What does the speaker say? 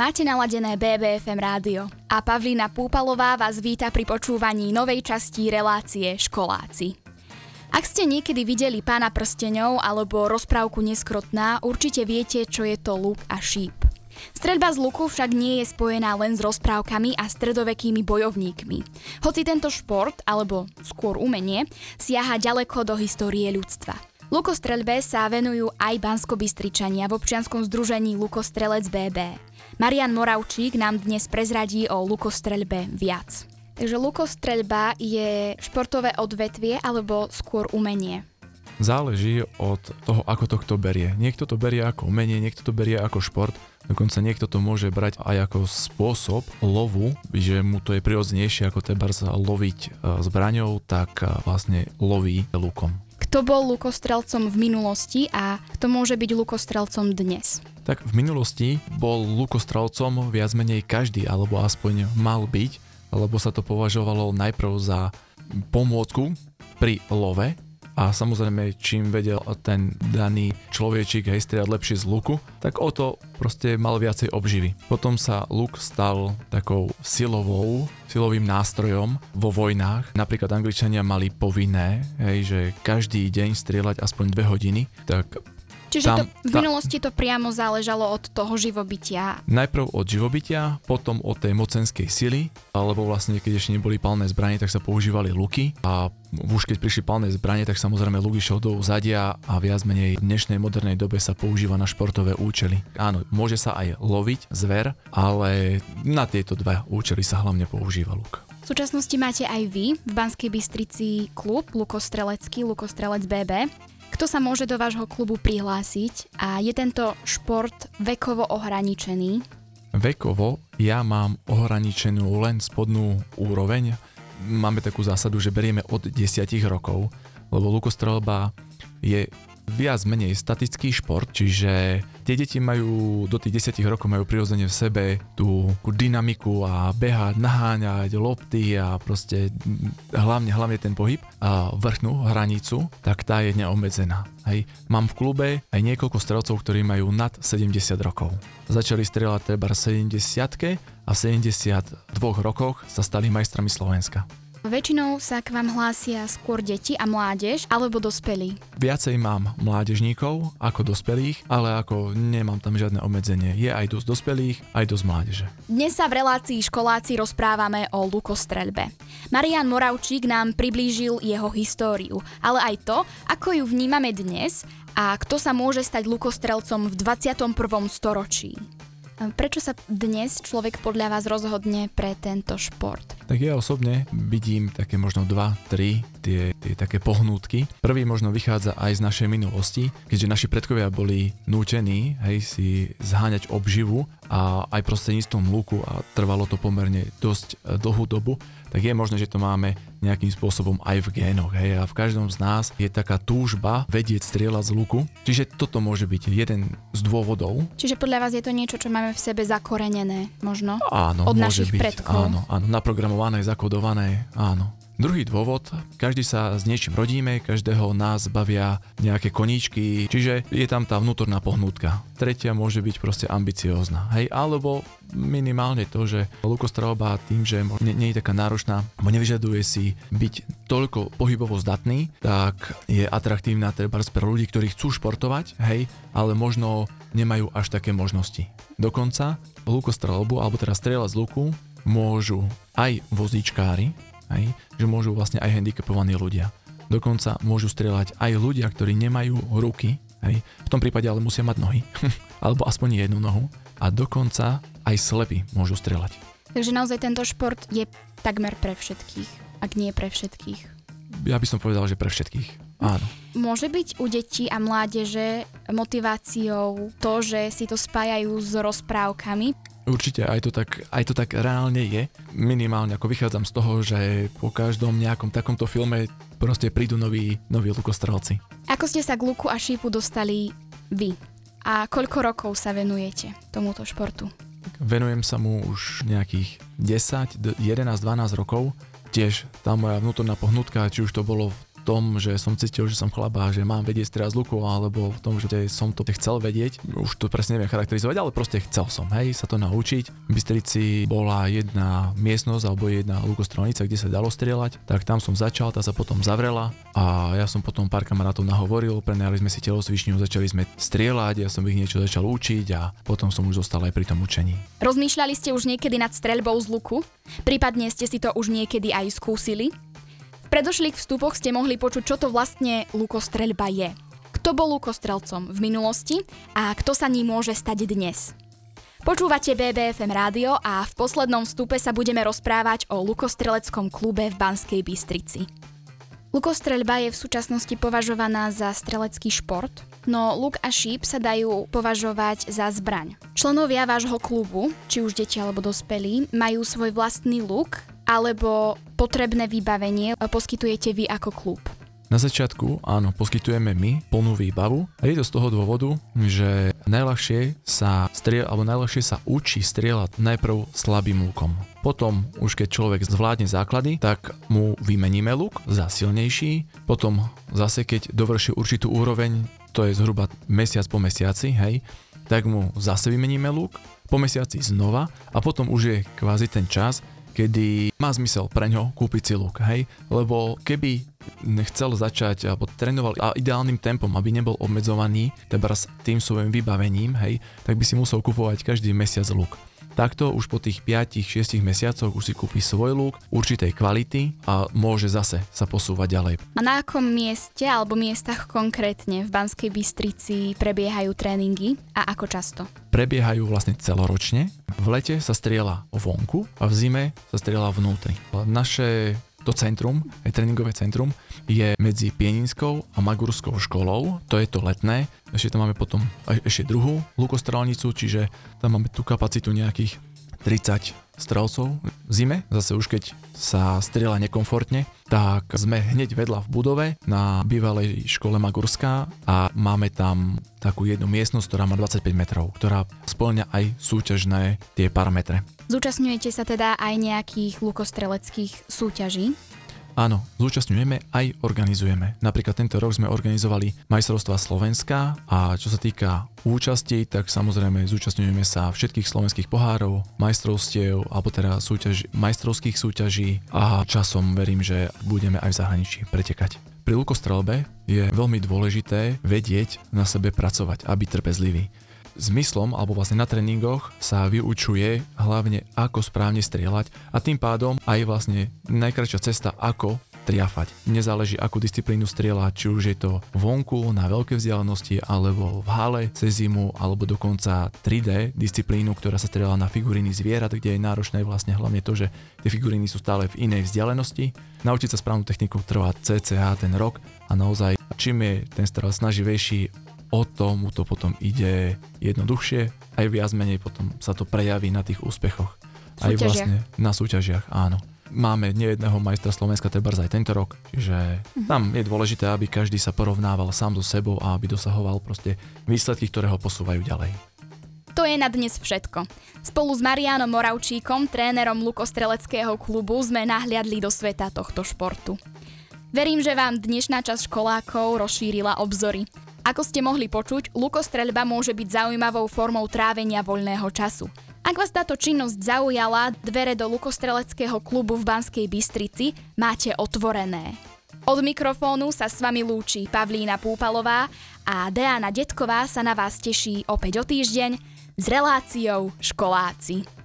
Máte naladené BBFM rádio a Pavlína Púpalová vás víta pri počúvaní novej časti relácie Školáci. Ak ste niekedy videli pána prsteňov alebo rozprávku Neskrotná, určite viete, čo je to luk a šíp. Streľba z luku však nie je spojená len s rozprávkami a stredovekými bojovníkmi. Hoci tento šport, alebo skôr umenie, siaha ďaleko do histórie ľudstva. Lukostreľbe sa venujú aj Bansko-Bystričania v občianskom združení Lukostrelec BB. Marian Moravčík nám dnes prezradí o lukostreľbe viac. Takže lukostreľba je športové odvetvie alebo skôr umenie? Záleží od toho, ako to kto berie. Niekto to berie ako umenie, niekto to berie ako šport, dokonca niekto to môže brať aj ako spôsob lovu, že mu to je prirodzenejšie ako treba loviť e, zbraňou, tak e, vlastne loví lukom. Kto bol lukostrelcom v minulosti a kto môže byť lukostrelcom dnes? Tak v minulosti bol lukostrelcom viac menej každý, alebo aspoň mal byť, lebo sa to považovalo najprv za pomôcku pri love, a samozrejme čím vedel ten daný človečík hej strieľať lepšie z luku, tak o to proste mal viacej obživy. Potom sa luk stal takou silovou, silovým nástrojom vo vojnách. Napríklad Angličania mali povinné, hej, že každý deň strieľať aspoň dve hodiny, tak Čiže tam, to, v minulosti to priamo záležalo od toho živobytia. Najprv od živobytia, potom od tej mocenskej sily, alebo vlastne keď ešte neboli palné zbranie, tak sa používali luky a už keď prišli palné zbranie, tak samozrejme luky do zadia a viac menej v dnešnej modernej dobe sa používa na športové účely. Áno, môže sa aj loviť zver, ale na tieto dva účely sa hlavne používa luk. V súčasnosti máte aj vy v Banskej Bystrici klub Lukostrelecký, Lukostrelec BB. Kto sa môže do vášho klubu prihlásiť a je tento šport vekovo ohraničený? Vekovo ja mám ohraničenú len spodnú úroveň. Máme takú zásadu, že berieme od 10 rokov, lebo lukostrelba je viac menej statický šport, čiže tie deti majú do tých 10 rokov majú prirodzene v sebe tú, tú dynamiku a behať, naháňať lopty a proste hlavne, hlavne ten pohyb a vrchnú hranicu, tak tá je neobmedzená. Hej. Mám v klube aj niekoľko strelcov, ktorí majú nad 70 rokov. Začali strieľať treba 70 a v 72 rokoch sa stali majstrami Slovenska. Väčšinou sa k vám hlásia skôr deti a mládež alebo dospelí. Viacej mám mládežníkov ako dospelých, ale ako nemám tam žiadne obmedzenie. Je aj dosť dospelých, aj dosť mládeže. Dnes sa v relácii školáci rozprávame o lukostreľbe. Marian Moravčík nám priblížil jeho históriu, ale aj to, ako ju vnímame dnes a kto sa môže stať lukostrelcom v 21. storočí. Prečo sa dnes človek podľa vás rozhodne pre tento šport? Tak ja osobne vidím také možno dva, tri tie, tie také pohnútky. Prvý možno vychádza aj z našej minulosti, keďže naši predkovia boli nútení hej, si zháňať obživu a aj prostredníctvom luku a trvalo to pomerne dosť e, dlhú dobu, tak je možné, že to máme nejakým spôsobom aj v génoch. Hej? A v každom z nás je taká túžba vedieť strieľať z luku. Čiže toto môže byť jeden z dôvodov. Čiže podľa vás je to niečo, čo máme v sebe zakorenené možno? Áno, Od môže našich byť. predkov. Áno, áno, naprogramované, zakodované, áno. Druhý dôvod, každý sa s niečím rodíme, každého nás bavia nejaké koníčky, čiže je tam tá vnútorná pohnutka. Tretia môže byť proste ambiciózna, hej, alebo minimálne to, že lukostrelba tým, že nie, nie je taká náročná, alebo nevyžaduje si byť toľko pohybovo zdatný, tak je atraktívna treba pre ľudí, ktorí chcú športovať, hej, ale možno nemajú až také možnosti. Dokonca lukostrelbu, alebo teda strieľať z luku, môžu aj vozíčkári, hej, že môžu vlastne aj handicapovaní ľudia. Dokonca môžu strieľať aj ľudia, ktorí nemajú ruky, hej, v tom prípade ale musia mať nohy, alebo aspoň jednu nohu a dokonca aj slepí môžu strieľať. Takže naozaj tento šport je takmer pre všetkých, ak nie pre všetkých. Ja by som povedal, že pre všetkých. Áno. Môže byť u detí a mládeže motiváciou to, že si to spájajú s rozprávkami? Určite aj to, tak, aj to tak reálne je. Minimálne ako vychádzam z toho, že po každom nejakom takomto filme proste prídu noví, noví lukostrelci. Ako ste sa k luku a šípu dostali vy? A koľko rokov sa venujete tomuto športu? Venujem sa mu už nejakých 10, 11, 12 rokov. Tiež tá moja vnútorná pohnutka, či už to bolo v tom, že som cítil, že som chlaba, že mám vedieť teraz luku, alebo v tom, že som to chcel vedieť. Už to presne neviem charakterizovať, ale proste chcel som, hej, sa to naučiť. V Bystrici bola jedna miestnosť alebo jedna lukostrelnica, kde sa dalo strieľať, tak tam som začal, tá sa potom zavrela a ja som potom pár kamarátov nahovoril, prenajali sme si telosvičňu, začali sme strieľať, ja som ich niečo začal učiť a potom som už zostal aj pri tom učení. Rozmýšľali ste už niekedy nad streľbou z luku? Prípadne ste si to už niekedy aj skúsili? Predošlých vstupoch ste mohli počuť, čo to vlastne lukostreľba je. Kto bol lukostrelcom v minulosti a kto sa ním môže stať dnes. Počúvate BBFM rádio a v poslednom vstupe sa budeme rozprávať o lukostreleckom klube v Banskej Bystrici. Lukostreľba je v súčasnosti považovaná za strelecký šport, no luk a šíp sa dajú považovať za zbraň. Členovia vášho klubu, či už deti alebo dospelí, majú svoj vlastný luk alebo potrebné vybavenie poskytujete vy ako klub? Na začiatku áno, poskytujeme my plnú výbavu a je to z toho dôvodu, že najľahšie sa striel, alebo najľahšie sa učí strieľať najprv slabým lukom. Potom, už keď človek zvládne základy, tak mu vymeníme luk za silnejší, potom zase keď dovrší určitú úroveň, to je zhruba mesiac po mesiaci, hej, tak mu zase vymeníme luk, po mesiaci znova a potom už je kvázi ten čas, kedy má zmysel pre ňo kúpiť si luk, hej? Lebo keby chcel začať alebo trénoval a ideálnym tempom, aby nebol obmedzovaný teda tým svojim vybavením, hej, tak by si musel kupovať každý mesiac luk. Takto už po tých 5-6 mesiacoch už si kúpi svoj lúk určitej kvality a môže zase sa posúvať ďalej. A na akom mieste alebo miestach konkrétne v Banskej Bystrici prebiehajú tréningy a ako často? Prebiehajú vlastne celoročne. V lete sa strieľa vonku a v zime sa strieľa vnútri. Naše to centrum, aj tréningové centrum, je medzi Pieninskou a Magurskou školou, to je to letné. Ešte tam máme potom aj ešte druhú lukostrelnicu, čiže tam máme tú kapacitu nejakých 30 strelcov v zime, zase už keď sa strieľa nekomfortne, tak sme hneď vedľa v budove na bývalej škole Magurská a máme tam takú jednu miestnosť, ktorá má 25 metrov, ktorá splňa aj súťažné tie parametre. Zúčastňujete sa teda aj nejakých lukostreleckých súťaží? Áno, zúčastňujeme aj organizujeme. Napríklad tento rok sme organizovali majstrovstva Slovenska a čo sa týka účasti, tak samozrejme zúčastňujeme sa všetkých slovenských pohárov, majstrovstiev alebo teda súťaž, majstrovských súťaží a časom verím, že budeme aj v zahraničí pretekať. Pri lukostrelbe je veľmi dôležité vedieť na sebe pracovať a byť trpezlivý zmyslom alebo vlastne na tréningoch sa vyučuje hlavne ako správne strieľať a tým pádom aj vlastne najkračšia cesta ako triafať. Nezáleží akú disciplínu strieľať, či už je to vonku na veľké vzdialenosti alebo v hale cez zimu alebo dokonca 3D disciplínu, ktorá sa strieľa na figuríny zvierat, kde je náročné vlastne hlavne to, že tie figuríny sú stále v inej vzdialenosti. Naučiť sa správnu techniku trvá cca ten rok a naozaj čím je ten strel snaživejší, o to mu to potom ide jednoduchšie, aj viac menej potom sa to prejaví na tých úspechoch. Aj vlastne na súťažiach, áno. Máme nejedného majstra Slovenska treba aj tento rok, čiže mhm. tam je dôležité, aby každý sa porovnával sám so sebou a aby dosahoval proste výsledky, ktoré ho posúvajú ďalej. To je na dnes všetko. Spolu s Marianom Moravčíkom, trénerom Lukostreleckého klubu, sme nahliadli do sveta tohto športu. Verím, že vám dnešná časť školákov rozšírila obzory. Ako ste mohli počuť, lukostreľba môže byť zaujímavou formou trávenia voľného času. Ak vás táto činnosť zaujala, dvere do lukostreleckého klubu v Banskej Bystrici máte otvorené. Od mikrofónu sa s vami lúči Pavlína Púpalová a Deána Detková sa na vás teší opäť o týždeň s reláciou Školáci.